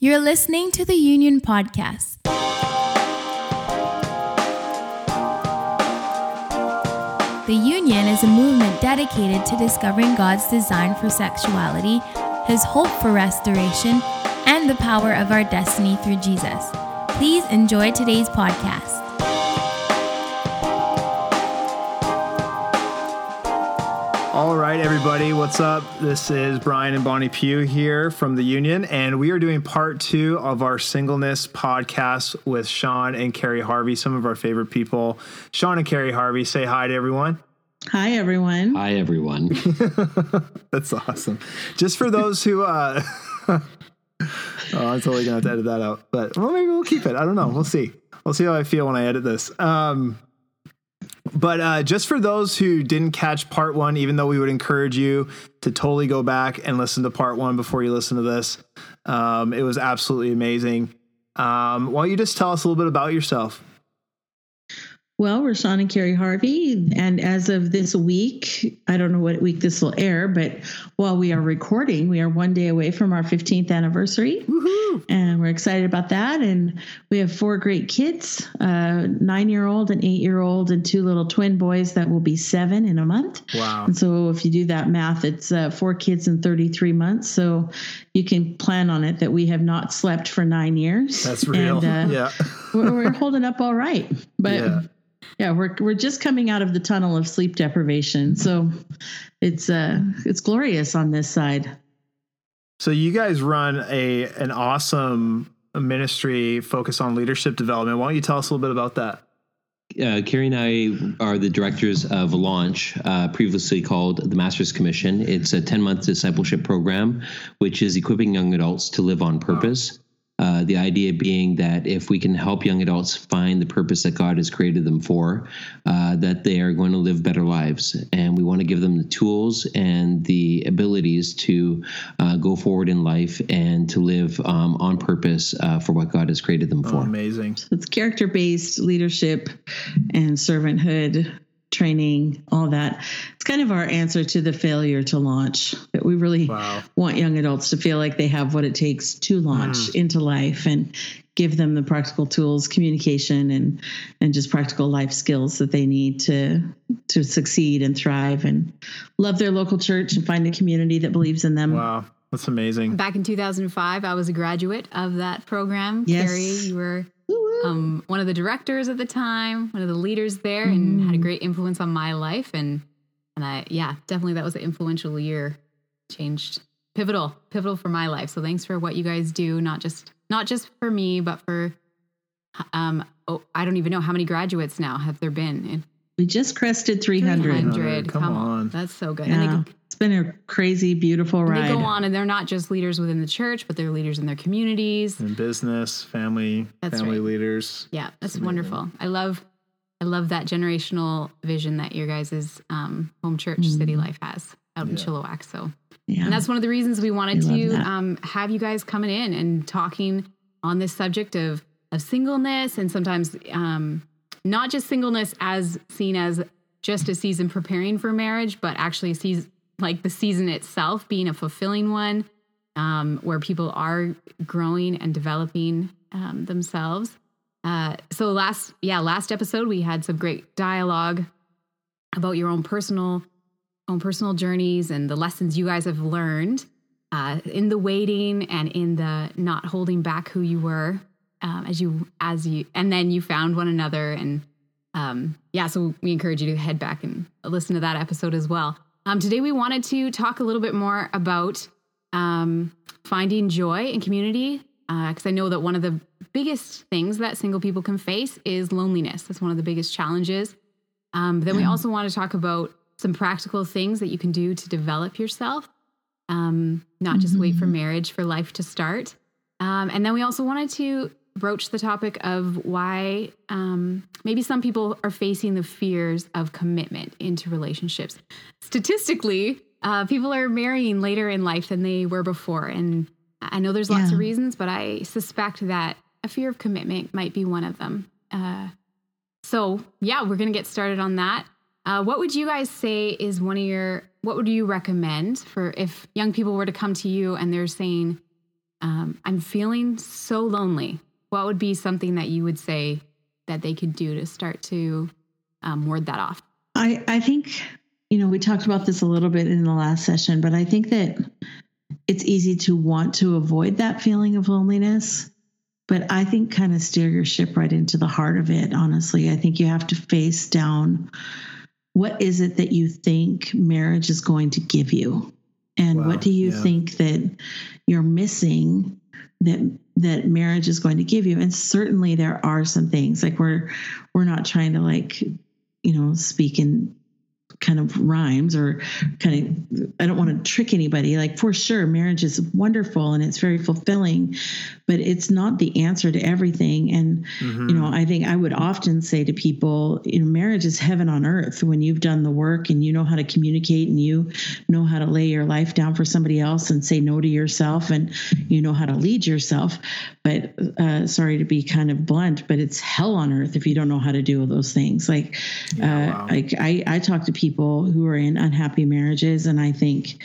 You're listening to the Union Podcast. The Union is a movement dedicated to discovering God's design for sexuality, His hope for restoration, and the power of our destiny through Jesus. Please enjoy today's podcast. All right, everybody, what's up? This is Bryan and Bonnie Pugh here from the Union, and we are doing part two of our singleness podcast with Shawn and Keri Harvey, some of our favorite people. Shawn and Keri Harvey, say hi to everyone. Hi, everyone. Hi, everyone. That's awesome. Just for those who, uh, oh, I'm totally gonna have to edit that out, but well, maybe we'll keep it. I don't know. We'll see. We'll see how I feel when I edit this. Um, but uh, just for those who didn't catch part one, even though we would encourage you to totally go back and listen to part one before you listen to this, um, it was absolutely amazing. Um, why don't you just tell us a little bit about yourself? Well, we're Shawn and Keri Harvey. And as of this week, I don't know what week this will air, but while we are recording, we are one day away from our 15th anniversary. Woohoo! And we're excited about that. And we have four great kids a nine year old, an eight year old, and two little twin boys that will be seven in a month. Wow. And so if you do that math, it's uh, four kids in 33 months. So you can plan on it that we have not slept for nine years. That's real. And, uh, yeah. we're, we're holding up all right. But Yeah. Yeah. we're we're just coming out of the tunnel of sleep deprivation. So it's uh it's glorious on this side. So you guys run a an awesome ministry focused on leadership development. Why don't you tell us a little bit about that? Uh, Keri and I are the directors of Launch, uh, previously called the Masters Commission. It's a 10 month discipleship program, which is equipping young adults to live on purpose. Uh, the idea being that if we can help young adults find the purpose that God has created them for, uh, that they are going to live better lives. And we want to give them the tools and the abilities to uh, go forward in life and to live um, on purpose uh, for what God has created them Oh, for. amazing. It's character based leadership and servanthood training, all that. It's kind of our answer to the failure to launch. That we really Wow. want young adults to feel like they have what it takes to launch into life and give them the practical tools, communication and and just practical life skills that they need to to succeed and thrive and love their local church and find a community that believes in them. Wow. That's amazing. Back in 2005, I was a graduate of that program. Yes. Keri, you were um, one of the directors at the time, one of the leaders there, and had a great influence on my life. And and I, yeah, definitely that was an influential year. Changed, pivotal, pivotal for my life. So thanks for what you guys do, not just not just for me, but for um. Oh, I don't even know how many graduates now have there been. we just crested 300. 300. Come on. that's so good. And they It's been a crazy, beautiful ride. they go on and they're not just leaders within the church, but they're leaders in their communities. In business, family, That's family right. leaders. Yeah, that's wonderful. I love I love that generational vision that your guys' um, home church City Life has out in Yeah. Chilliwack. So Yeah. and that's one of the reasons we wanted to um, have you guys coming in and talking on this subject of of singleness and sometimes um, not just singleness as seen as just a season preparing for marriage, but actually sees like the season itself being a fulfilling one, um, where people are growing and developing um, themselves. Uh, so last, yeah, last episode we had some great dialogue about your own personal, own personal journeys and the lessons you guys have learned uh, in the waiting and in the not holding back who you were um, as you as you and then you found one another. And um, yeah so we encourage you to head back and listen to that episode as well. Um, today we wanted to talk a little bit more about um, finding joy in community because i know that one of the biggest things that single people can face is loneliness. That's one of the biggest challenges. Um, then we also want to talk about some practical things that you can do to develop yourself um, not just wait for marriage for life to start um, and then we also wanted to broach the topic of why um, maybe some people are facing the fears of commitment into relationships. Statistically, uh, people are marrying later in life than they were before. And I know there's lots Yeah. of reasons, but I suspect that a fear of commitment might be one of them. Uh, so, yeah, we're going to get started on that. Uh, what would you guys say is one of your, what would you recommend for if young people were to come to you and they're saying, um, I'm feeling so lonely, what would be something that you would say that they could do to start to um, ward that off? I, I think, you know, we talked about this a little bit in the last session, but I think that it's easy to want to avoid that feeling of loneliness. But I think kind of steer your ship right into the heart of it, honestly. I think you have to face down what is it that you think marriage is going to give you? And Wow, what do you yeah. think that you're missing that that marriage is going to give you? And certainly there are some things like we're we're not trying to like you know speak in kind of rhymes or kind of I don't want to trick anybody like for sure marriage is wonderful and it's very fulfilling but it's not the answer to everything. And Mhm. you know I think I would often say to people you know marriage is heaven on earth when you've done the work and you know how to communicate and you know how to lay your life down for somebody else and say no to yourself and you know how to lead yourself. But uh, sorry to be kind of blunt but it's hell on earth if you don't know how to do those things. Like Yeah, uh, wow. like I, I talk to people who are in unhappy marriages and i think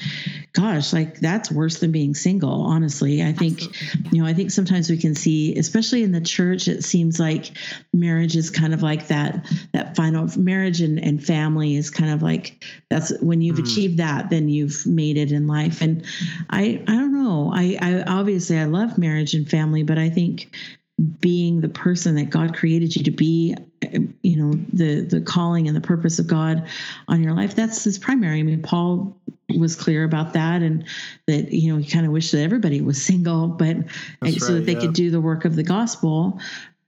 gosh like that's worse than being single honestly. I think Absolutely, you know i think sometimes we can see especially in the church it seems like marriage is kind of like that that final marriage and, and family is kind of like that's when you've Mm. achieved that then you've made it in life and i i don't know i i obviously i love marriage and family but i think being the person that God created you to be, you know, the the calling and the purpose of God on your life. That's his primary. I mean, Paul was clear about that, and that you know he kind of wished that everybody was single, but so that they yeah. could do the work of the gospel.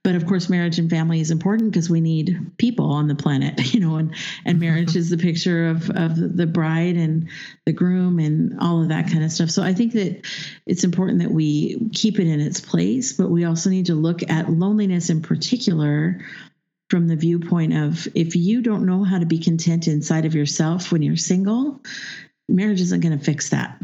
But of course, marriage and family is important because we need people on the planet, you know, and and marriage is the picture of of the bride and the groom and all of that kind of stuff. So I think that it's important that we keep it in its place, but we also need to look at loneliness in particular from the viewpoint of if you don't know how to be content inside of yourself when you're single, marriage isn't going to fix that.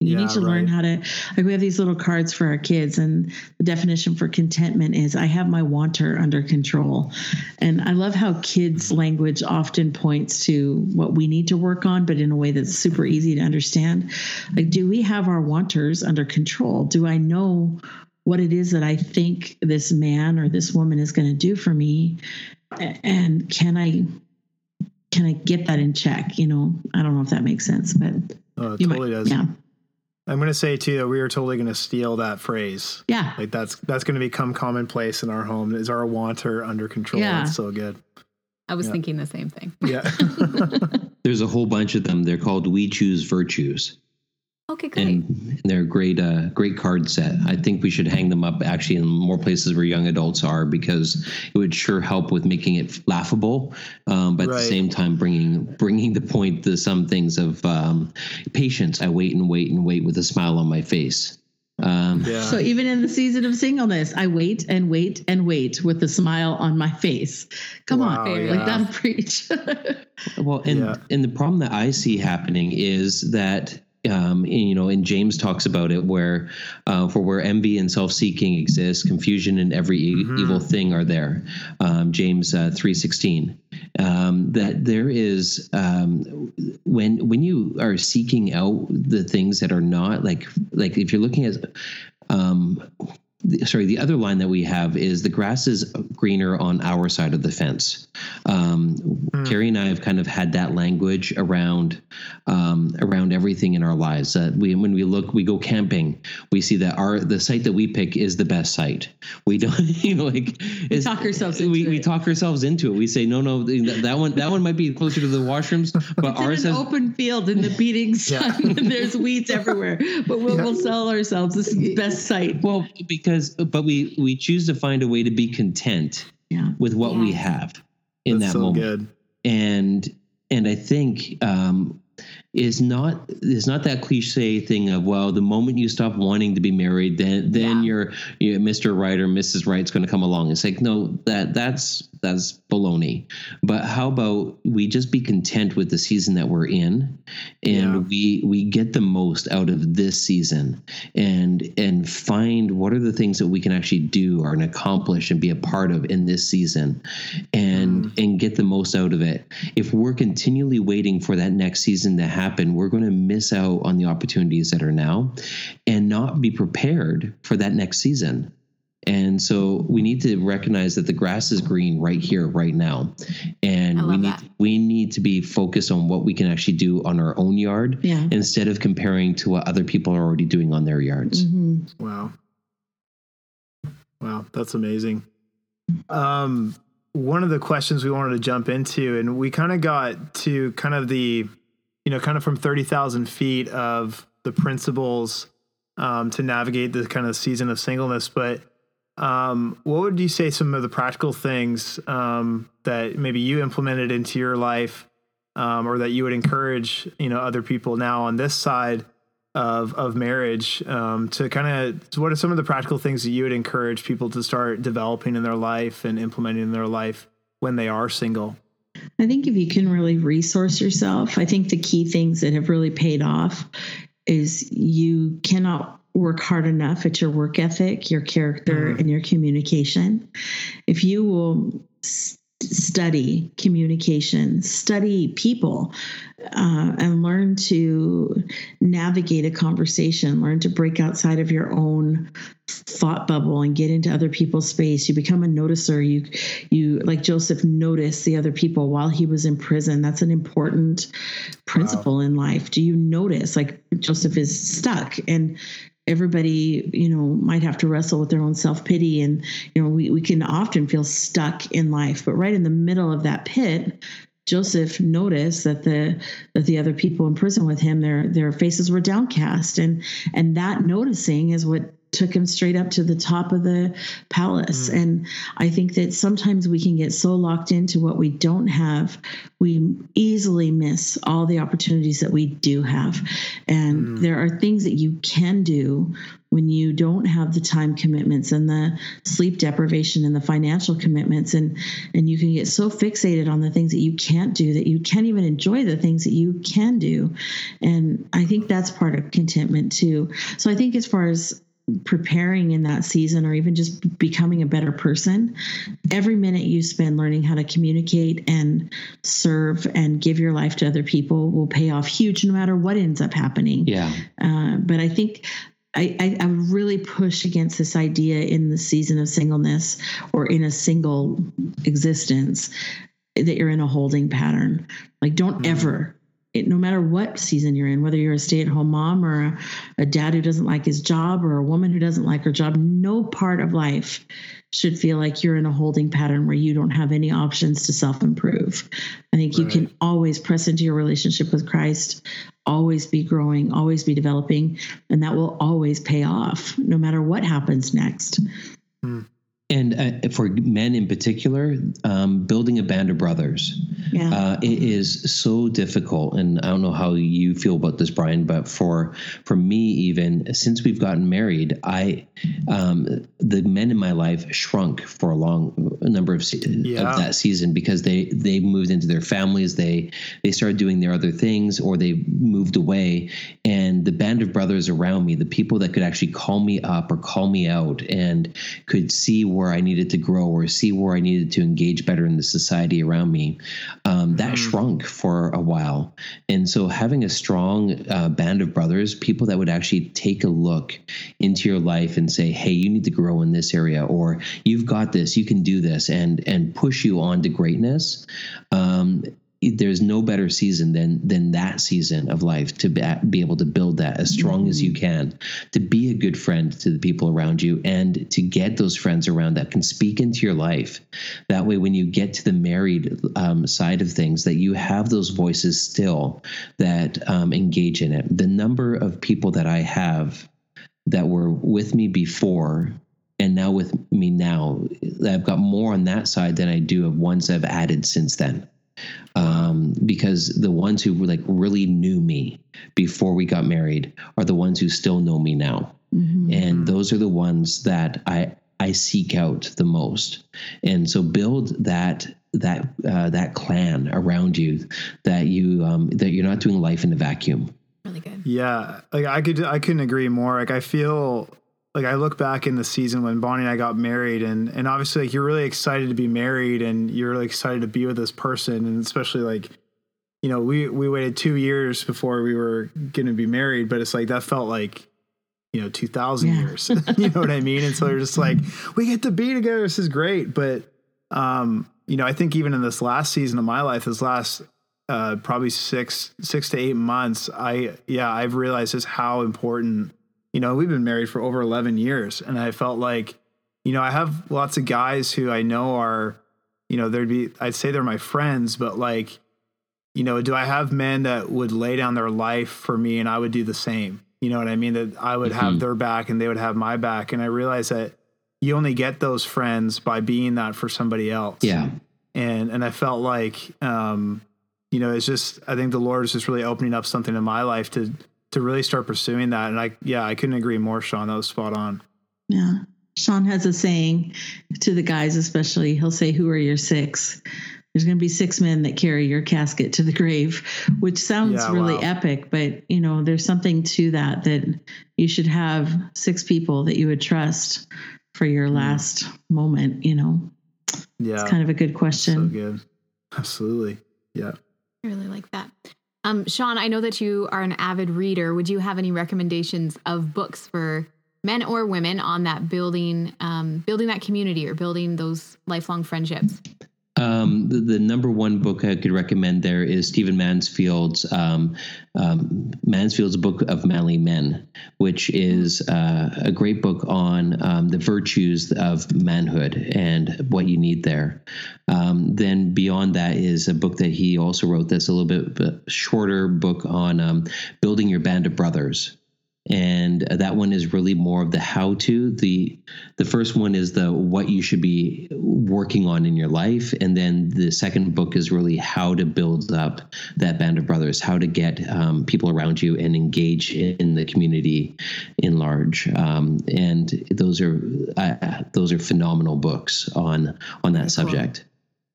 You Yeah, need to learn how to like we have these little cards for our kids and the definition for contentment is I have my wanter under control. And I love how kids language often points to what we need to work on but in a way that's super easy to understand. Like do we have our wanters under control? Do I know what it is that I think this man or this woman is going to do for me and can I can I get that in check, you know? I don't know if that makes sense, but Oh, it you totally might does. yeah. I'm going to say too that we are totally going to steal that phrase. Yeah. Like that's that's going to become commonplace in our home. Is our wanter under control? Yeah. That's so good. I was Yeah. thinking the same thing. Yeah. There's a whole bunch of them. They're called We Choose Virtues. Okay, great. and they're a great uh, great card set. I think we should hang them up actually in more places where young adults are because it would sure help with making it laughable, um, but at the same time bringing bringing the point to some things of um, patience. I wait and wait and wait with a smile on my face. Um, yeah. So even in the season of singleness, I wait and wait and wait with a smile on my face. Come Wow, on, yeah. like that preach. Well, and Yeah. and the problem that I see happening is that um, you know, and James talks about it, where uh, for where envy and self-seeking exist, confusion and every e- Mhm. evil thing are there. Um, James uh, three sixteen. Um, that there is um, when when you are seeking out the things that are not like like if you're looking at um, sorry, the other line that we have is the grass is greener on our side of the fence. Um, Keri and I have kind of had that language around um, around everything in our lives. That we, when we look, we go camping, we see that our the site that we pick is the best site. We don't, you know, like it's- talk ourselves we, into we it. talk ourselves into it. We say, no, no, that one that one might be closer to the washrooms, but It's ours an has open field in the beating sun. There's weeds everywhere, but we'll, we'll sell ourselves this is the best site. well because but we we choose to find a way to be content Yeah. with what we have in That's that so moment good. and and i think um is not is not that cliche thing of well the moment you stop wanting to be married then then Yeah. you're, you're mr right or mrs right's going to come along it's like no that that's that's baloney. But how about we just be content with the season that we're in, and Yeah. we we get the most out of this season, and and find what are the things that we can actually do or and accomplish and be a part of in this season, and mm-hmm. and get the most out of it. If we're continually waiting for that next season to happen, we're going to miss out on the opportunities that are now, and not be prepared for that next season. And so we need to recognize that the grass is green right here, right now, and we need that. we need to be focused on what we can actually do on our own yard Yeah. instead of comparing to what other people are already doing on their yards. hmm Wow. Wow, that's amazing. Um, one of the questions we wanted to jump into, and we kind of got to kind of the, you know, kind of from 30,000 feet of the principles um, to navigate the kind of season of singleness. But um, what would you say some of the practical things um, that maybe you implemented into your life um, or that you would encourage, you know, other people now on this side of of marriage um, to kind of what are some of the practical things that you would encourage people to start developing in their life and implementing in their life when they are single? I think if you can really resource yourself, I think the key things that have really paid off is you cannot work hard enough at your work ethic, your character, and your communication. If you will s- study communication, study people, uh, and learn to navigate a conversation, learn to break outside of your own thought bubble and get into other people's space. You become a noticer. You, you like Joseph noticed the other people while he was in prison. That's an important principle in life. Do you notice? Like Joseph is stuck and everybody you know might have to wrestle with their own self-pity and you know we, we can often feel stuck in life but right in the middle of that pit Joseph noticed that the that the other people in prison with him their their faces were downcast. And and that noticing is what took him straight up to the top of the palace. Mm. And i think that sometimes we can get so locked into what we don't have we easily miss all the opportunities that we do have. And mm. there are things that you can do when you don't have the time commitments and the sleep deprivation and the financial commitments. And and you can get so fixated on the things that you can't do that you can't even enjoy the things that you can do. And i think that's part of contentment too. So i think as far as preparing in that season or even just becoming a better person every minute you spend learning how to communicate and serve and give your life to other people will pay off huge no matter what ends up happening Yeah. uh, but I think I, I, I really push against this idea in the season of singleness or in a single existence that you're in a holding pattern. Like, don't ever, it, no matter what season you're in, whether you're a stay at home mom or a, a dad who doesn't like his job or a woman who doesn't like her job, no part of life should feel like you're in a holding pattern where you don't have any options to self improve. I think you can always press into your relationship with Christ, always be growing, always be developing, and that will always pay off no matter what happens next. Hmm. And uh, for men in particular, um, building a band of brothers. Yeah. Uh, it is so difficult, and I don't know how you feel about this, Bryan. But for for me, even since we've gotten married, I um, the men in my life shrunk for a long number of, se- Yeah. of that season because they they moved into their families, they they started doing their other things, or they moved away. And the band of brothers around me, the people that could actually call me up or call me out, and could see where I needed to grow or see where I needed to engage better in the society around me, um, that shrunk for a while. And so having a strong uh, band of brothers, people that would actually take a look into your life and say, "Hey, you need to grow in this area," or "You've got this, you can do this," and and push you on to greatness. Um, there's no better season than than that season of life to be, be able to build that as strong as you can to be a good friend to the people around you and to get those friends around that can speak into your life. That way when you get to the married um, side of things that you have those voices still that um, engage in it. The number of people that i have that were with me before and now with me now i've got more on that side than i do of ones i've added since then um, because the ones who like really knew me before we got married are the ones who still know me now Mhm. and those are the ones that i I seek out the most. And so build that that uh, that clan around you that you um, that you're not doing life in a vacuum. Really good. Yeah, like I could I couldn't agree more. Like I feel like I look back in the season when Bonnie and I got married, and and obviously like you're really excited to be married, and you're really excited to be with this person, and especially like you know we we waited two years before we were going to be married, but it's like that felt like you know 2000 Yeah. years you know what i mean and so they're just like we get to be together this is great but um you know i think even in this last season of my life this last uh probably six six to eight months i yeah i've realized just how important you know we've been married for over 11 years and i felt like you know i have lots of guys who i know are you know there'd be i'd say they're my friends but like you know do i have men that would lay down their life for me and i would do the same you know what i mean that i would have Mhm. their back and they would have my back and i realized that you only get those friends by being that for somebody else Yeah. and and i felt like um you know it's just i think the lord is just really opening up something in my life to to really start pursuing that and i yeah i couldn't agree more shawn that was spot on Yeah. Shawn has a saying to the guys, especially, he'll say, Who are your six? There's going to be six men that carry your casket to the grave, which sounds Yeah, really wow. epic, but you know, there's something to that that you should have six people that you would trust for your hmm. last moment, you know. yeah It's kind of a good so question. good absolutely yeah I really like that. Um, Shawn, I know that you are an avid reader. Would you have any recommendations of books for men or women on that building, um, building that community or building those lifelong friendships? Um, the, the number one book I could recommend there is Stephen Mansfield's um, um, Mansfield's Book of Manly Men, which is uh, a great book on um, the virtues of manhood and what you need there. Um, then beyond that is a book that he also wrote that's a little bit shorter book on um, building your band of brothers and that one is really more of the how to the the first one is the what you should be working on in your life and then the second book is really how to build up that band of brothers how to get um, people around you and engage in the community in large um, and those are uh, those are phenomenal books on on that Very cool. subject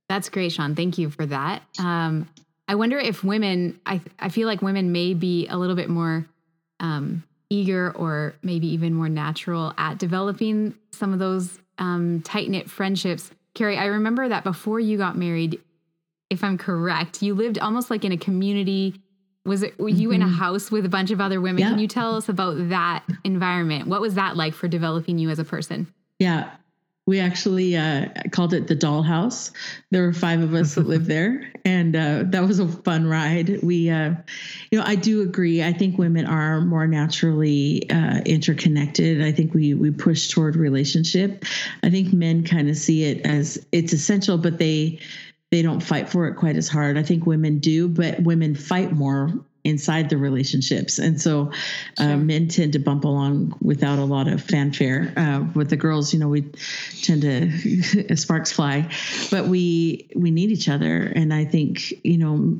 That's great, Shawn. Thank you for that. Um, I wonder if women, I, I feel like women may be a little bit more um, eager or maybe even more natural at developing some of those um, tight knit friendships. Keri, I remember that before you got married, if I'm correct, you lived almost like in a community. Was it were you in a Mhm. house with a bunch of other women? Yeah. Can you tell us about that environment? What was that like for developing you as a person? Yeah. We actually uh, called it the dollhouse. There were five of us that lived there, and uh, that was a fun ride. We, uh, you know, I do agree. I think women are more naturally uh, interconnected. I think we we push toward relationship. I think men kind of see it as it's essential, but they they don't fight for it quite as hard. I think women do, but women fight more inside the relationships, and so Sure. uh, men tend to bump along without a lot of fanfare. Uh, with the girls, you know, we tend to sparks fly, but we we need each other, and I think you know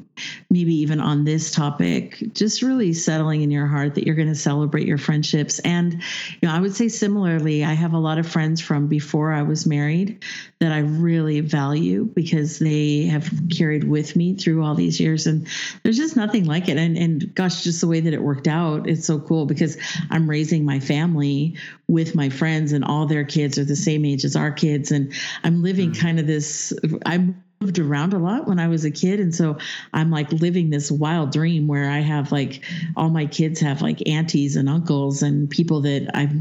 maybe even on this topic, just really settling in your heart that you're going to celebrate your friendships, and you know, I would say similarly, I have a lot of friends from before I was married that I really value because they have carried with me through all these years, and there's just nothing like it. And and gosh, just the way that it worked out, it's so cool because I'm raising my family with my friends, and all their kids are the same age as our kids, and I'm living mm. kind of this. I moved around a lot when I was a kid, and so I'm like living this wild dream where I have like all my kids have like aunties and uncles and people that I've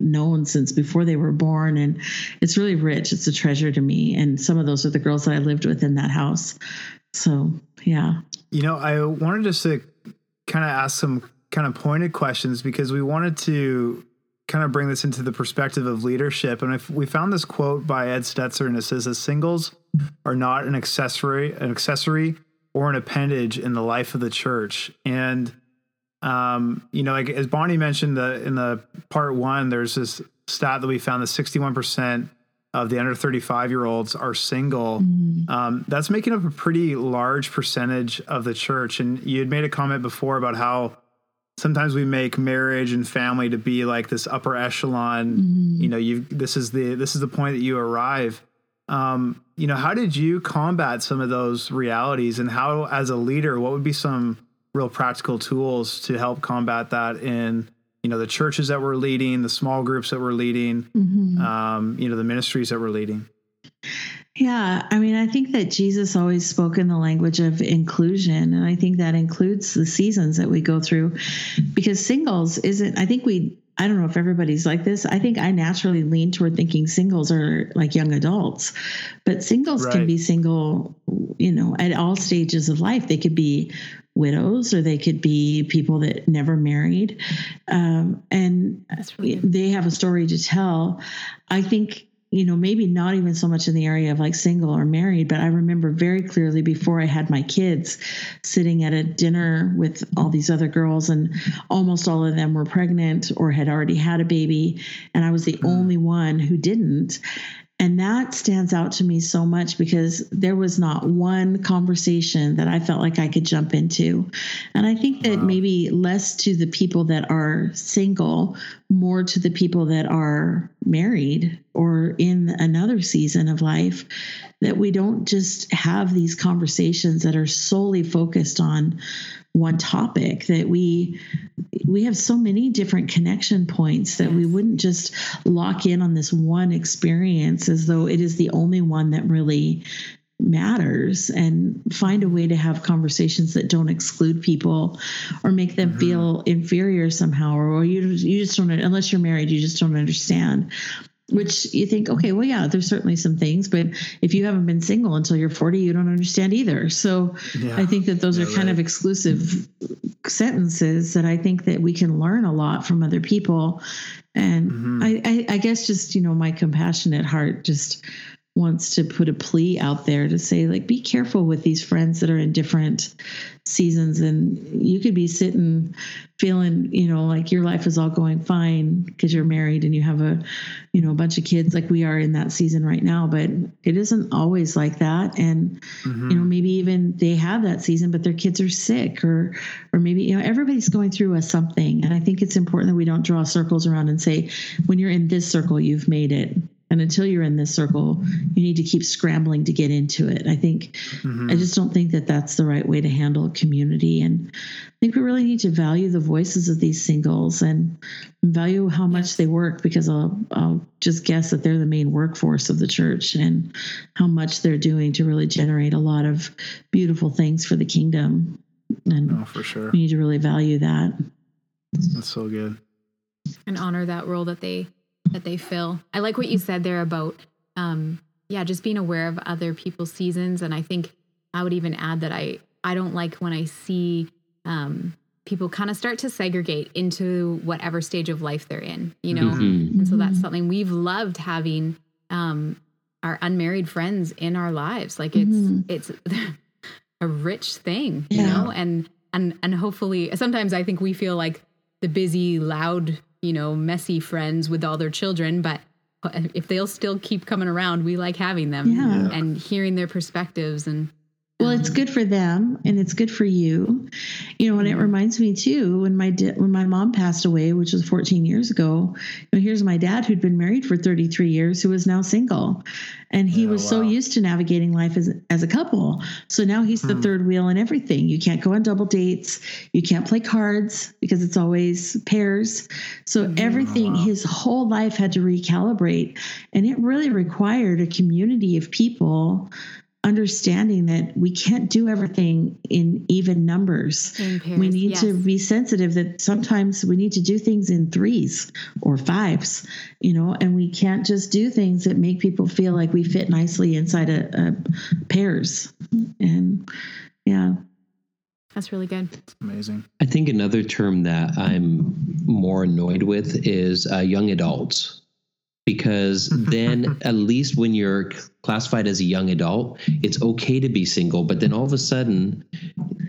known since before they were born, and it's really rich. It's a treasure to me, and some of those are the girls that I lived with in that house. So yeah. You know, I wanted just to kind of ask some kind of pointed questions because we wanted to kind of bring this into the perspective of leadership. And if we found this quote by Ed Stetzer, and it says that singles are not an accessory, an accessory or an appendage in the life of the church. And um, you know, like as Bonnie mentioned the in the part one, there's this stat that we found that 61% of the under 35 year olds are single. Um, that's making up a pretty large percentage of the church. And you had made a comment before about how sometimes we make marriage and family to be like this upper echelon. Mm-hmm. You know, you this is the this is the point that you arrive. Um, you know, how did you combat some of those realities, and how, as a leader, what would be some real practical tools to help combat that in you know the churches that we're leading, the small groups that we're leading, Mhm. um, you know, the ministries that we're leading. Yeah, I mean, I think that Jesus always spoke in the language of inclusion, and I think that includes the seasons that we go through because singles isn't, I think we, I don't know if everybody's like this. I think I naturally lean toward thinking singles are like young adults, but singles can be single, you know, at all stages of life. They could be widows or they could be people that never married. Um, and really they have a story to tell. I think, you know, maybe not even so much in the area of like single or married, but I remember very clearly before I had my kids sitting at a dinner with all these other girls, and almost all of them were pregnant or had already had a baby. And I was the mm-hmm. only one who didn't. And that stands out to me so much because there was not one conversation that I felt like I could jump into. And I think that maybe less to the people that are single, more to the people that are married or in another season of life, that we don't just have these conversations that are solely focused on one topic that we we have so many different connection points that we wouldn't just lock in on this one experience as though it is the only one that really matters and find a way to have conversations that don't exclude people or make them mm-hmm. feel inferior somehow or, or you you just don't unless you're married you just don't understand which you think okay well yeah there's certainly some things but if you haven't been single until you're 40 you don't understand either so Yeah. i think that those are kind of exclusive sentences that i think that we can learn a lot from other people and Mhm. I, I i guess just you know my compassionate heart just wants to put a plea out there to say like be careful with these friends that are in different seasons. And you could be sitting feeling you know like your life is all going fine because you're married and you have a you know a bunch of kids like we are in that season right now but it isn't always like that. And Mhm. you know maybe even they have that season but their kids are sick or or maybe you know everybody's going through a something. And i think it's important that we don't draw circles around and say when you're in this circle you've made it and until you're in this circle you need to keep scrambling to get into it i think Mhm. I just don't think that that's the right way to handle a community. And I think we really need to value the voices of these singles and value how much they work because I'll, I'll just guess that they're the main workforce of the church and how much they're doing to really generate a lot of beautiful things for the kingdom. And Oh, for sure. we need to really value that. That's so good. and honor that role that they that they fill. I like what you said there about um yeah, just being aware of other people's seasons and I think I would even add that I I don't like when I see um people kind of start to segregate into whatever stage of life they're in, you know. Mhm. And so that's something we've loved having um our unmarried friends in our lives. Like it's Mhm. it's a rich thing, you Yeah. know, and and and hopefully sometimes I think we feel like the busy, loud, you know, messy friends with all their children, but if they'll still keep coming around, we like having them Yeah. and hearing their perspectives and Well, it's good for them and it's good for you. You know, and it reminds me too when my di- when my mom passed away, which was 14 years ago. You know, here's my dad who'd been married for 33 years who is now single. And he Yeah, was so used to navigating life as as a couple. So now he's the Hmm. third wheel in everything. You can't go on double dates. You can't play cards because it's always pairs. So everything wow. his whole life had to recalibrate and it really required a community of people understanding that we can't do everything in even numbers. in pairs. We need to be sensitive that sometimes we need to do things in threes or fives, you know, and we can't just do things that make people feel like we fit nicely inside a, a pairs. And yeah, That's really good. Amazing. I think another term that I'm more annoyed with is uh, young adults. Because mm-hmm. then, at least when you're classified as a young adult, it's okay to be single. But then all of a sudden,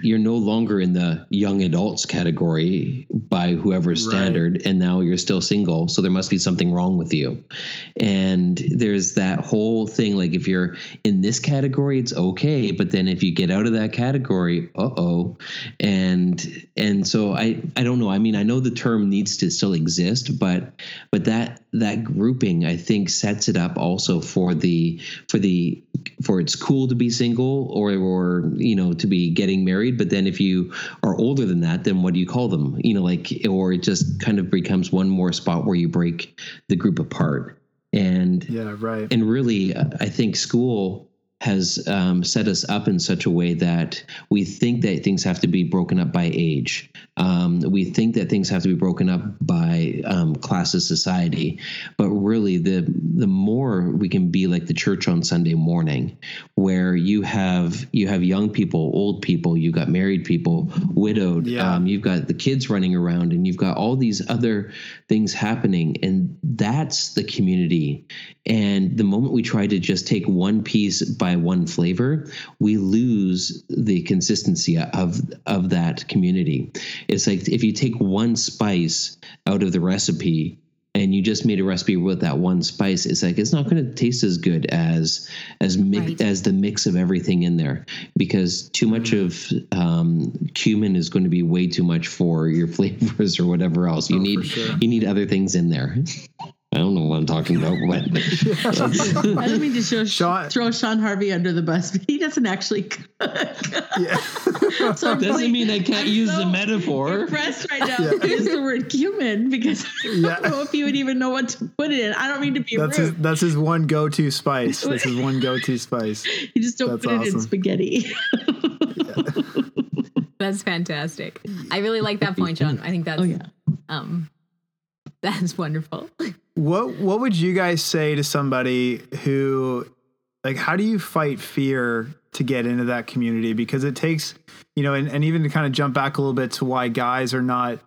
you're no longer in the young adults category by whoever's standard and now you're still single so there must be something wrong with you. And there's that whole thing like if you're in this category it's okay but then if you get out of that category uh-oh. And and so i i don't know. I mean i know the term needs to still exist but but that that grouping i think sets it up also for the for the for it's cool to be single or or you know to be getting married. But then if you are older than that then what do you call them? You know like or it just kind of becomes one more spot where you break the group apart. And yeah right. and really i think school has um, set us up in such a way that we think that things have to be broken up by age. Um, we think that things have to be broken up by um, class of society, but really, the the more we can be like the church on Sunday morning, where you have you have young people, old people, you've got married people, widowed, Yeah. um, you've got the kids running around, and you've got all these other things happening, and that's the community. And the moment we try to just take one piece by one flavor, we lose the consistency of of that community. It's like if you take one spice out of the recipe and you just made a recipe with that one spice, it's like it's not going to taste as good as as mi- Right. as the mix of everything in there because too much of um, cumin is going to be way too much for your flavors or whatever else. You Oh, need sure. you need other things in there. I don't know what I'm talking about, but I don't mean to show, Shawn- throw Shawn Harvey under the bus, but he doesn't actually cook. yeah so I'm doesn't really- mean I can't I'm use so the metaphor. Impressed right now Yeah. use the word cumin because I don't know if you would even know what to put it in. I don't mean to be that's his rude. that's his one go-to spice that's his one go-to spice You just don't that's put it in awesome. spaghetti. That's fantastic. I really like that point, Shawn. I think that's oh yeah. um that's wonderful. What what would you guys say to somebody who like how do you fight fear to get into that community? Because it takes, you know, and, and even to kind of jump back a little bit to why guys are not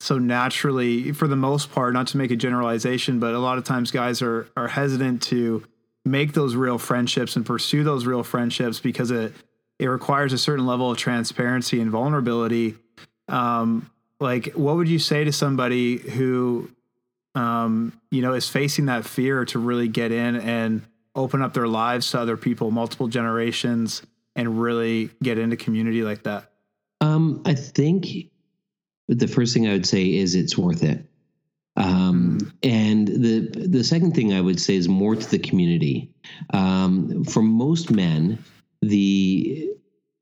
so naturally, for the most part, not to make a generalization, but a lot of times guys are are hesitant to make those real friendships and pursue those real friendships because it it requires a certain level of transparency and vulnerability. Um, like, what would you say to somebody who um, you know, is facing that fear to really get in and open up their lives to other people, multiple generations, and really get into community like that. Um, I think the first thing I would say is it's worth it. Um, and the the second thing I would say is more to the community. Um, for most men, the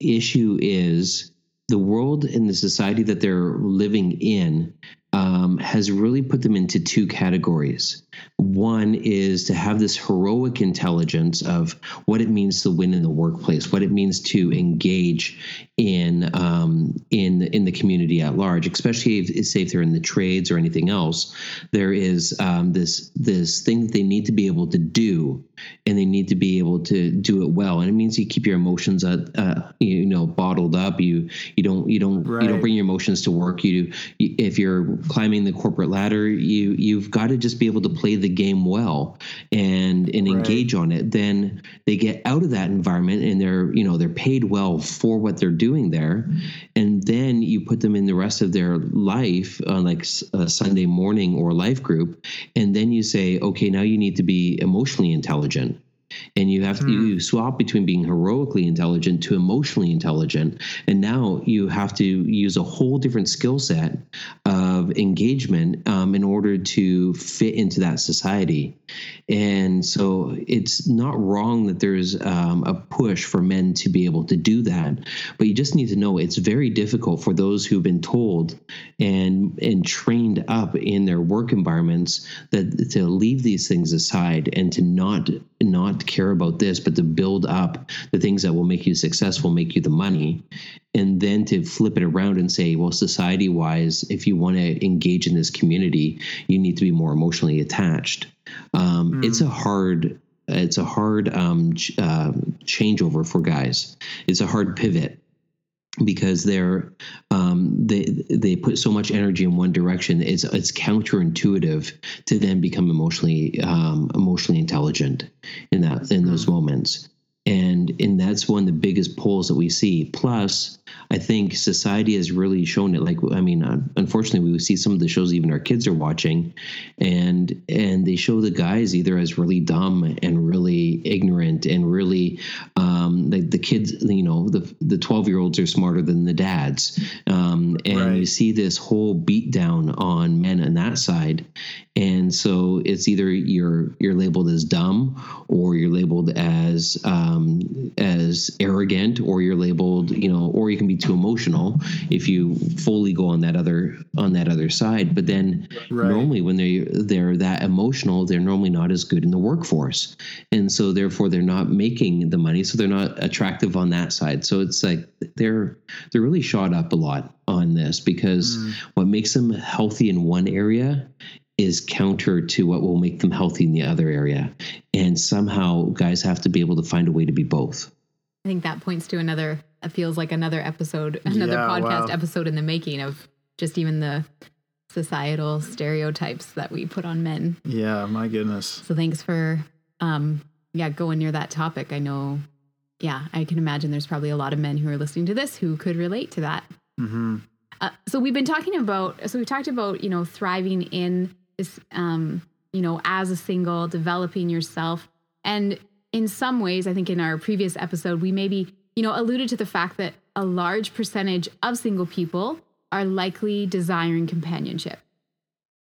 issue is the world and the society that they're living in um, has really put them into two categories. One is to have this heroic intelligence of what it means to win in the workplace, what it means to engage in um, in in the community at large, especially if, say if they're in the trades or anything else. There is um, this this thing that they need to be able to do, and they need to be able to do it well. And it means you keep your emotions uh, uh, you know bottled up. You you don't you don't you don't bring your emotions to work. You if you're climbing the corporate ladder, you you've got to just be able to play the game well and and Right. engage on it. Then they get out of that environment and they're you know they're paid well for what they're doing there, and then you put them in the rest of their life on like s- a Sunday morning or life group, and then you say, okay, now you need to be emotionally intelligent and you have to you swap between being heroically intelligent to emotionally intelligent. And now you have to use a whole different skill set of engagement um, in order to fit into that society. And so it's not wrong that there's um, a push for men to be able to do that but you just need to know it's very difficult for those who've been told and and trained up in their work environments that to leave these things aside and to not not care about this but to build up the things that will make you successful make you the money and then to flip it around and say well society wise if you want to engage in this community you need to be more emotionally attached. Um, it's a hard it's a hard um, ch- uh, changeover for guys. It's a hard pivot because they're um, they they put so much energy in one direction. It's it's counterintuitive to then become emotionally um, emotionally intelligent in that in those moments. And and that's one of the biggest polls that we see. Plus i think society has really shown it like i mean unfortunately we see some of the shows even our kids are watching. And and they show the guys either as really dumb and really ignorant and really um like the kids you know the the 12 year olds are smarter than the dads. Um and right. you see this whole beat down on men on that side and so it's either you're you're labeled as dumb or you're labeled as um, as arrogant or you're labeled you know or you can be too emotional if you fully go on that other on that other side but then right. normally when they they're that emotional they're normally not as good in the workforce and so therefore they're not making the money so they're not attractive on that side so it's like they're they're really shot up a lot on this because mm. what makes them healthy in one area is counter to what will make them healthy in the other area. And somehow guys have to be able to find a way to be both. I think that points to another, it feels like another episode, another yeah, podcast wow. episode in the making of just even the societal stereotypes that we put on men. Yeah, my goodness. So thanks for, um, yeah, going near that topic. I know, yeah, I can imagine there's probably a lot of men who are listening to this who could relate to that. Mm-hmm. Uh, so we've been talking about, so we've talked about, you know, thriving in is um, you know as a single developing yourself. And in some ways i think in our previous episode we maybe you know alluded to the fact that a large percentage of single people are likely desiring companionship.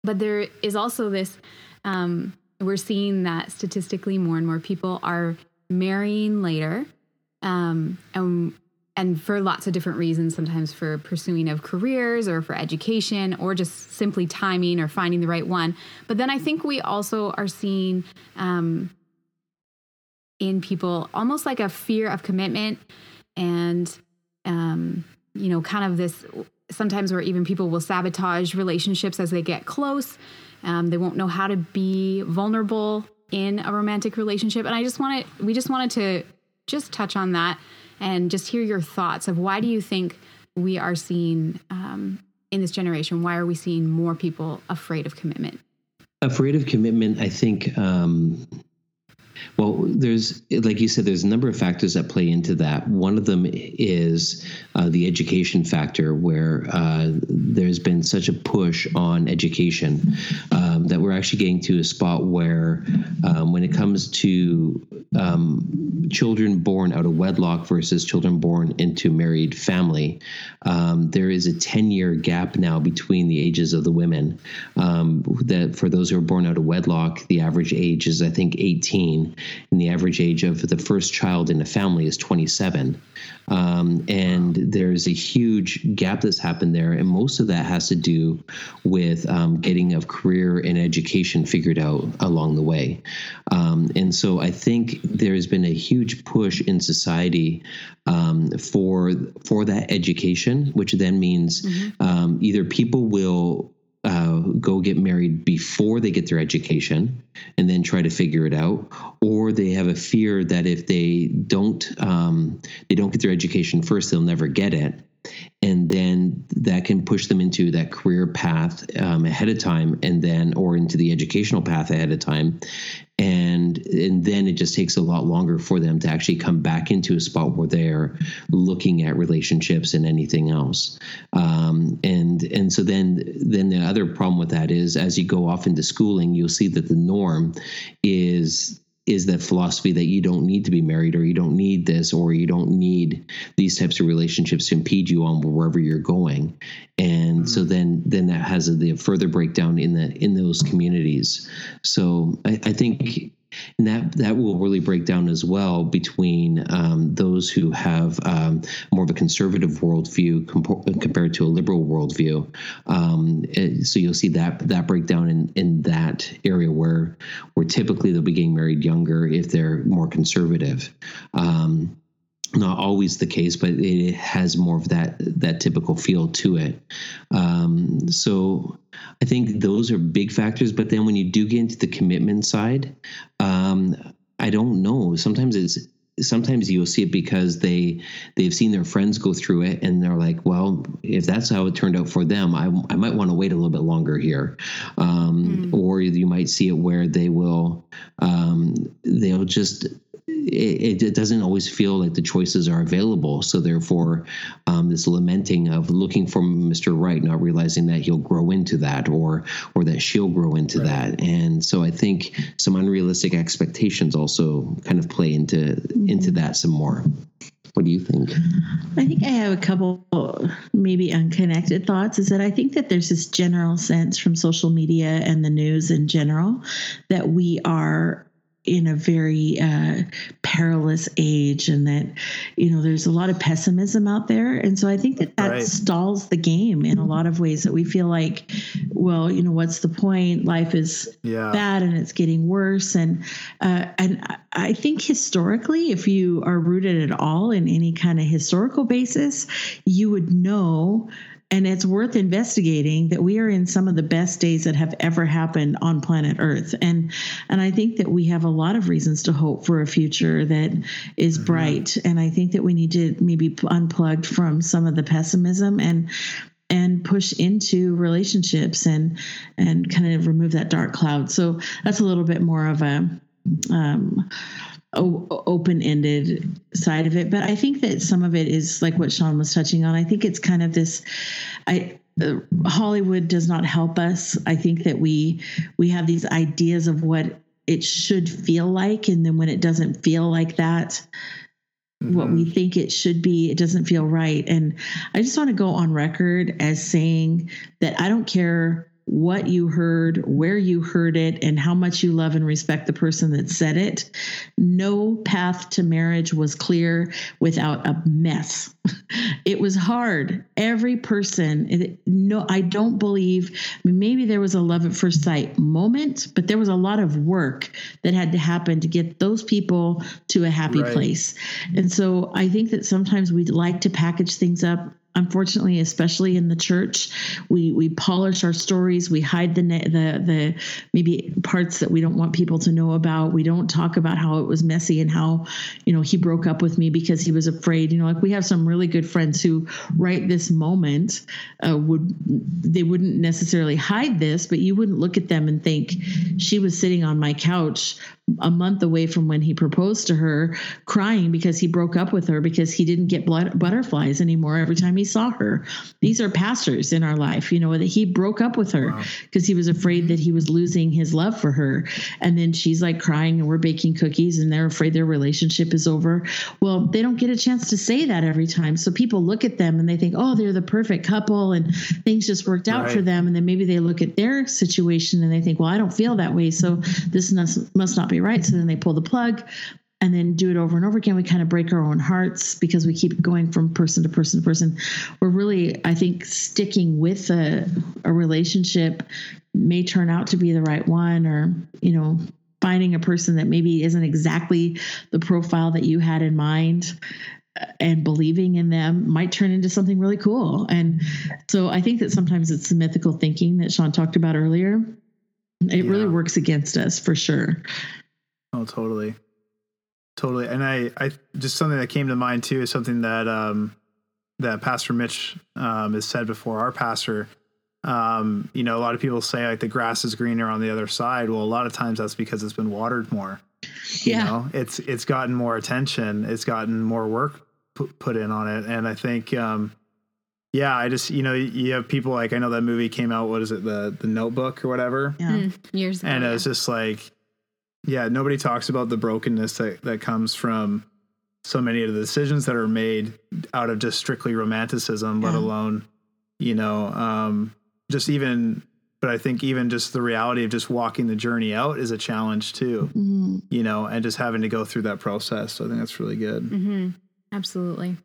But there is also this um, we're seeing that statistically more and more people are marrying later um, and and for lots of different reasons, sometimes for pursuing of careers or for education or just simply timing or finding the right one. But then I think we also are seeing um, in people almost like a fear of commitment and, um, you know, kind of this sometimes where even people will sabotage relationships as they get close. Um, they won't know how to be vulnerable in a romantic relationship. And I just wanted, we just wanted to just touch on that and just hear your thoughts of why do you think we are seeing um, in this generation, why are we seeing more people afraid of commitment? Afraid of commitment, I think um, well, there's, like you said, there's a number of factors that play into that. One of them is uh, the education factor, where uh, there's been such a push on education um, that we're actually getting to a spot where, um, when it comes to um, children born out of wedlock versus children born into married family, um, there is a 10 year gap now between the ages of the women. Um, that for those who are born out of wedlock, the average age is, I think, 18 and the average age of the first child in a family is 27. Um, and there's a huge gap that's happened there, and most of that has to do with um, getting a career and education figured out along the way. Um, and so I think there's been a huge push in society um, for for that education, which then means mm-hmm. Um, either people will uh, go get married before they get their education and then try to figure it out. Or they have a fear that if they don't um, they don't get their education first they'll never get it. And then that can push them into that career path um, ahead of time and then or into the educational path ahead of time. And and then it just takes a lot longer for them to actually come back into a spot where they're looking at relationships and anything else. Um, and and so then then the other problem with that is as you go off into schooling you'll see that the norm is is that philosophy that you don't need to be married or you don't need this or you don't need these types of relationships to impede you on wherever you're going and mm-hmm. so then then that has a, the further breakdown in the in those communities so I, I think and that that will really break down as well between um, those who have um, more of a conservative worldview comp- compared to a liberal worldview. Um, so you'll see that that breakdown in in that area where where typically they'll be getting married younger if they're more conservative. Um, not always the case, but it has more of that that typical feel to it. Um, so I think those are big factors. But then when you do get into the commitment side, um, I don't know. Sometimes it's sometimes you'll see it because they they've seen their friends go through it and they're like well if that's how it turned out for them i, I might want to wait a little bit longer here um, mm. or you might see it where they will um, they'll just it, it, doesn't always feel like the choices are available. So therefore, um, this lamenting of looking for Mr. Right, not realizing that he'll grow into that, or or that she'll grow into right. that. And so I think some unrealistic expectations also kind of play into mm-hmm. into that some more. What do you think? I think I have a couple maybe unconnected thoughts. Is that I think that there's this general sense from social media and the news in general that we are in a very uh, perilous age and that you know there's a lot of pessimism out there and so i think that that right. stalls the game in a lot of ways that we feel like well you know what's the point life is yeah. bad and it's getting worse and uh, and i think historically if you are rooted at all in any kind of historical basis you would know and it's worth investigating that we are in some of the best days that have ever happened on planet Earth. And and I think that we have a lot of reasons to hope for a future that is mm-hmm. bright. And I think that we need to maybe unplug from some of the pessimism and and push into relationships and and kind of remove that dark cloud. So that's a little bit more of a um, open-ended side of it but i think that some of it is like what shawn was touching on i think it's kind of this i uh, hollywood does not help us i think that we we have these ideas of what it should feel like and then when it doesn't feel like that mm-hmm. what we mm-hmm. think it should be it doesn't feel right and i just want to go on record as saying that i don't care what you heard, where you heard it, and how much you love and respect the person that said it. No path to marriage was clear without a mess. it was hard. Every person, it, no, I don't believe, maybe there was a love at first sight moment, but there was a lot of work that had to happen to get those people to a happy right. place. And so I think that sometimes we like to package things up unfortunately especially in the church we we polish our stories we hide the the the maybe parts that we don't want people to know about. We don't talk about how it was messy and how you know he broke up with me because he was afraid. You know like we have some really good friends who right this moment uh, would they wouldn't necessarily hide this but you wouldn't look at them and think she was sitting on my couch a month away from when he proposed to her, crying because he broke up with her because he didn't get blood, butterflies anymore every time he saw her. These are pastors in our life, you know, that he broke up with her because wow. he was afraid that mm-hmm. he was losing his love for her. And then she's like crying and we're baking cookies and they're afraid their relationship is over. Well, they don't get a chance to say that every time. So people look at them and they think, oh, they're the perfect couple and things just worked out right. for them. And then maybe they look at their situation and they think, well, I don't feel that way. So this must, must not be right. So then they pull the plug and then do it over and over again. We kind of break our own hearts because we keep going from person to person to person. We're really, I think, sticking with a, a relationship may turn out to be the right one, or, you know, finding a person that maybe isn't exactly the profile that you had in mind uh, and believing in them might turn into something really cool. And so I think that sometimes it's the mythical thinking that Shawn talked about earlier. It yeah. really works against us for sure. Oh, totally, totally. And I, I just something that came to mind too is something that um, that Pastor Mitch um, has said before. Our pastor, um, you know, a lot of people say like the grass is greener on the other side. Well, a lot of times that's because it's been watered more. Yeah, you know, it's it's gotten more attention. It's gotten more work put, put in on it, and I think. Um, yeah, I just you know you have people like I know that movie came out. What is it, the the Notebook or whatever? Yeah, mm, years ago. And it was just like yeah, nobody talks about the brokenness that, that comes from so many of the decisions that are made out of just strictly romanticism, yeah. let alone, you know, um, just even, but I think even just the reality of just walking the journey out is a challenge too, mm-hmm. you know, and just having to go through that process. So I think that's really good. Mm-hmm. Absolutely.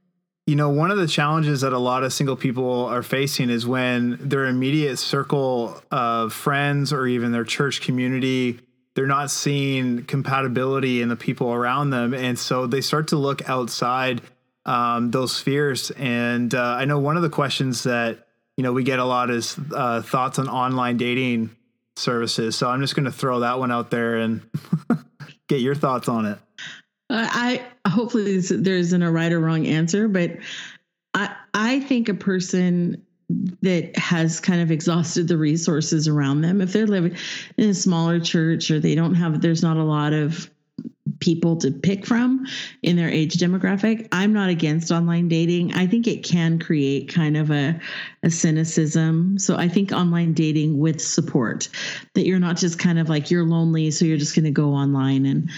You know, one of the challenges that a lot of single people are facing is when their immediate circle of friends or even their church community they're not seeing compatibility in the people around them. And so they start to look outside um, those spheres. And uh, i know one of the questions that you know we get a lot is uh, thoughts on online dating services. So i'm just going to throw that one out there and get your thoughts on it. Uh, i hopefully there isn't a right or wrong answer but i i think a person that has kind of exhausted the resources around them. If they're living in a smaller church or they don't have, there's not a lot of people to pick from in their age demographic. I'm not against online dating. I think it can create kind of a, a cynicism. So I think online dating with support that you're not just kind of like you're lonely, so you're just going to go online and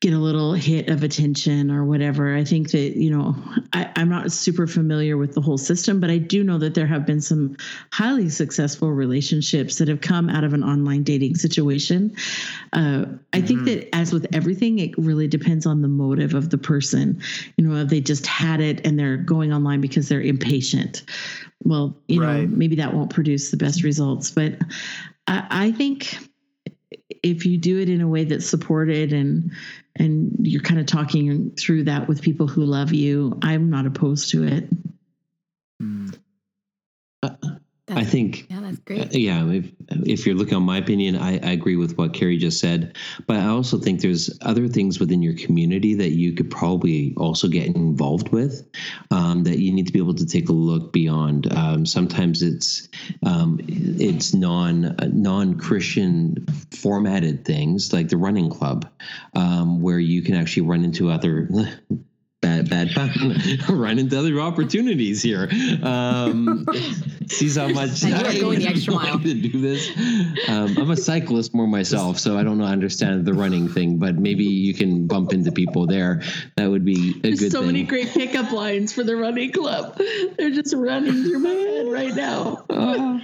get a little hit of attention or whatever. I think that, you know, I, am not super familiar with the whole system, but I do know that there have been some highly successful relationships that have come out of an online dating situation. Uh, I mm-hmm. think that, as with everything, it really depends on the motive of the person. You know, if they just had it and they're going online because they're impatient. Well, you right. know, maybe that won't produce the best results. But I, I think if you do it in a way that's supported and and you're kind of talking through that with people who love you, I'm not opposed to it. Mm. Uh, I think, yeah, that's great. Uh, yeah, if, if you're looking on my opinion, I, I, agree with what Keri just said. But I also think there's other things within your community that you could probably also get involved with um, that you need to be able to take a look beyond. Um, sometimes it's um, it's non non Christian formatted things like the running club, um, where you can actually run into other bad bad run into other opportunities here. Um sees how much i am going the extra mile. to do this. Um, i'm a cyclist more myself so i don't know understand the running thing but maybe you can bump into people there. That would be a There's good so thing. many great pickup lines for the running club. They're just running through my head right now. Uh,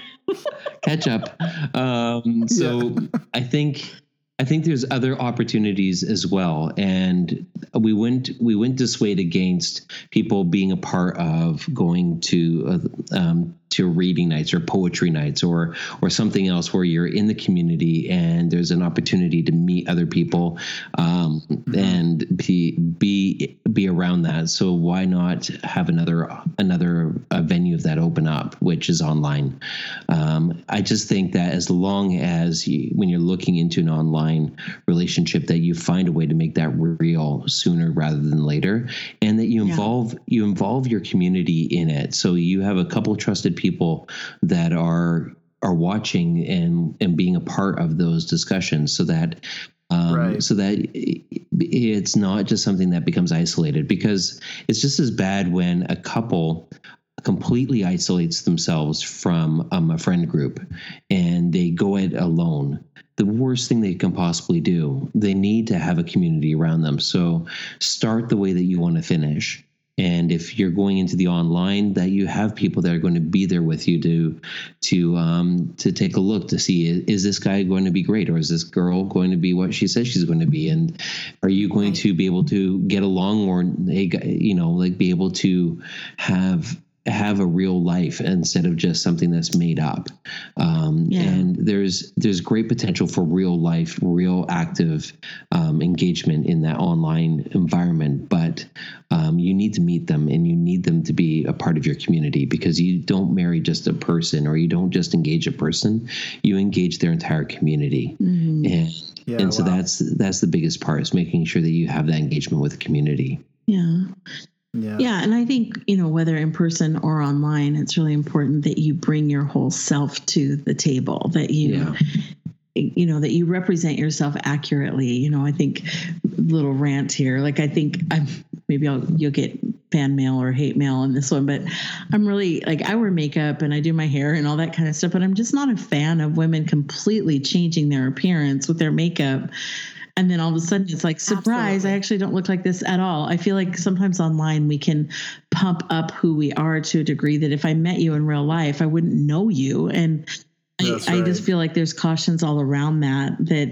catch up. Um so yeah. i think I think there's other opportunities as well, and we went we went dissuade against people being a part of going to uh, um, to reading nights or poetry nights or or something else where you're in the community and there's an opportunity to meet other people um, mm-hmm. and be be be around that. So why not have another another uh, venue of that open up, which is online? Um, I just think that as long as you, when you're looking into an online relationship, that you find a way to make that real sooner rather than later, and that you involve yeah. you involve your community in it. So you have a couple trusted people that are are watching and and being a part of those discussions so that um, right. so that it's not just something that becomes isolated because it's just as bad when a couple completely isolates themselves from um, a friend group and they go it alone. The worst thing they can possibly do they need to have a community around them. So start the way that you want to finish and if you're going into the online that you have people that are going to be there with you to to um, to take a look to see is this guy going to be great or is this girl going to be what she says she's going to be? And are you going to be able to get along or you know like be able to have have a real life instead of just something that's made up. Um, yeah. And there's there's great potential for real life, real active um, engagement in that online environment. But um, you need to meet them, and you need them to be a part of your community because you don't marry just a person, or you don't just engage a person. You engage their entire community, mm-hmm. and yeah, and so wow. that's that's the biggest part is making sure that you have that engagement with the community. Yeah. Yeah. yeah. And I think, you know, whether in person or online, it's really important that you bring your whole self to the table, that you, yeah. you know, that you represent yourself accurately. You know, I think little rant here, like I think I'm maybe I'll, you'll get fan mail or hate mail on this one, but I'm really like, I wear makeup and I do my hair and all that kind of stuff, but I'm just not a fan of women completely changing their appearance with their makeup and then all of a sudden it's like surprise Absolutely. i actually don't look like this at all i feel like sometimes online we can pump up who we are to a degree that if i met you in real life i wouldn't know you and I, right. I, just feel like there's cautions all around that that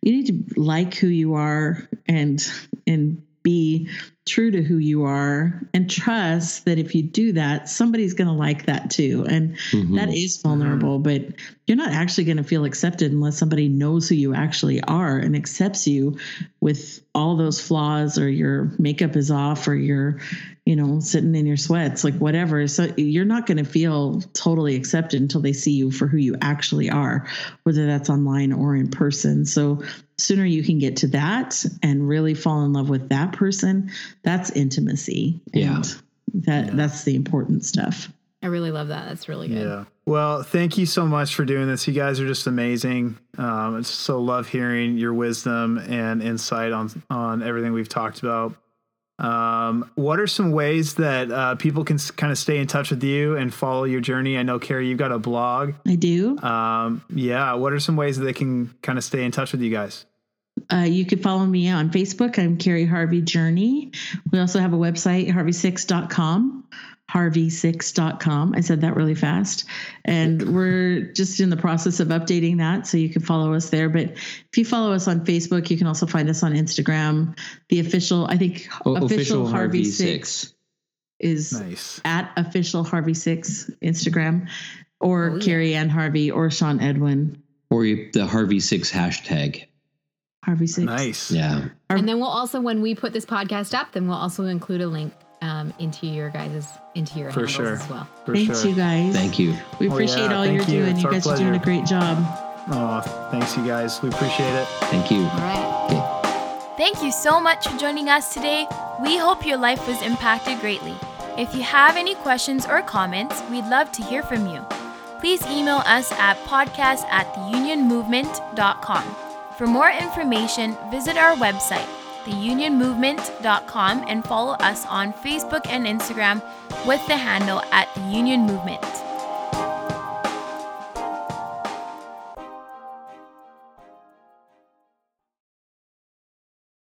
you need to like who you are and and be true to who you are and trust that if you do that, somebody's going to like that too. And mm-hmm. that is vulnerable, but you're not actually going to feel accepted unless somebody knows who you actually are and accepts you with all those flaws or your makeup is off or you're, you know, sitting in your sweats, like whatever. So you're not going to feel totally accepted until they see you for who you actually are, whether that's online or in person. So sooner you can get to that and really fall in love with that person, that's intimacy. Yeah. that yeah. that's the important stuff. I really love that. That's really good. Yeah. Well, thank you so much for doing this. You guys are just amazing. Um, I so love hearing your wisdom and insight on on everything we've talked about. Um, what are some ways that uh, people can kind of stay in touch with you and follow your journey? I know, Keri, you've got a blog. I do. Um, yeah. What are some ways that they can kind of stay in touch with you guys? Uh, you can follow me on Facebook. I'm Keri Harvey Journey. We also have a website, harvey6.com harvey6.com. I said that really fast. And we're just in the process of updating that. So you can follow us there. But if you follow us on Facebook, you can also find us on Instagram. The official, I think, O- official, Harvey, Harvey 6 Six. is Nice. at official Harvey 6 Instagram or Oh, yeah. Keri Ann Harvey or Shawn Edwin Or the Harvey Six hashtag. Harvey 6. Nice. Yeah. And then we'll also, when we put this podcast up, then we'll also include a link um, into your guys' into your For sure. as well. For Thanks, sure. you guys. Thank you. We Oh, appreciate yeah, all you're you. doing. It's You our guys are doing a great job. Oh, thanks, you guys. We appreciate it. Thank you. All right. Thank you so much for joining us today. We hope your life was impacted greatly. If you have any questions or comments, we'd love to hear from you. Please email us at podcast at theunionmovement.com. For more information, visit our website, theunionmovement.com, and follow us on Facebook and Instagram with the handle at the Union Movement.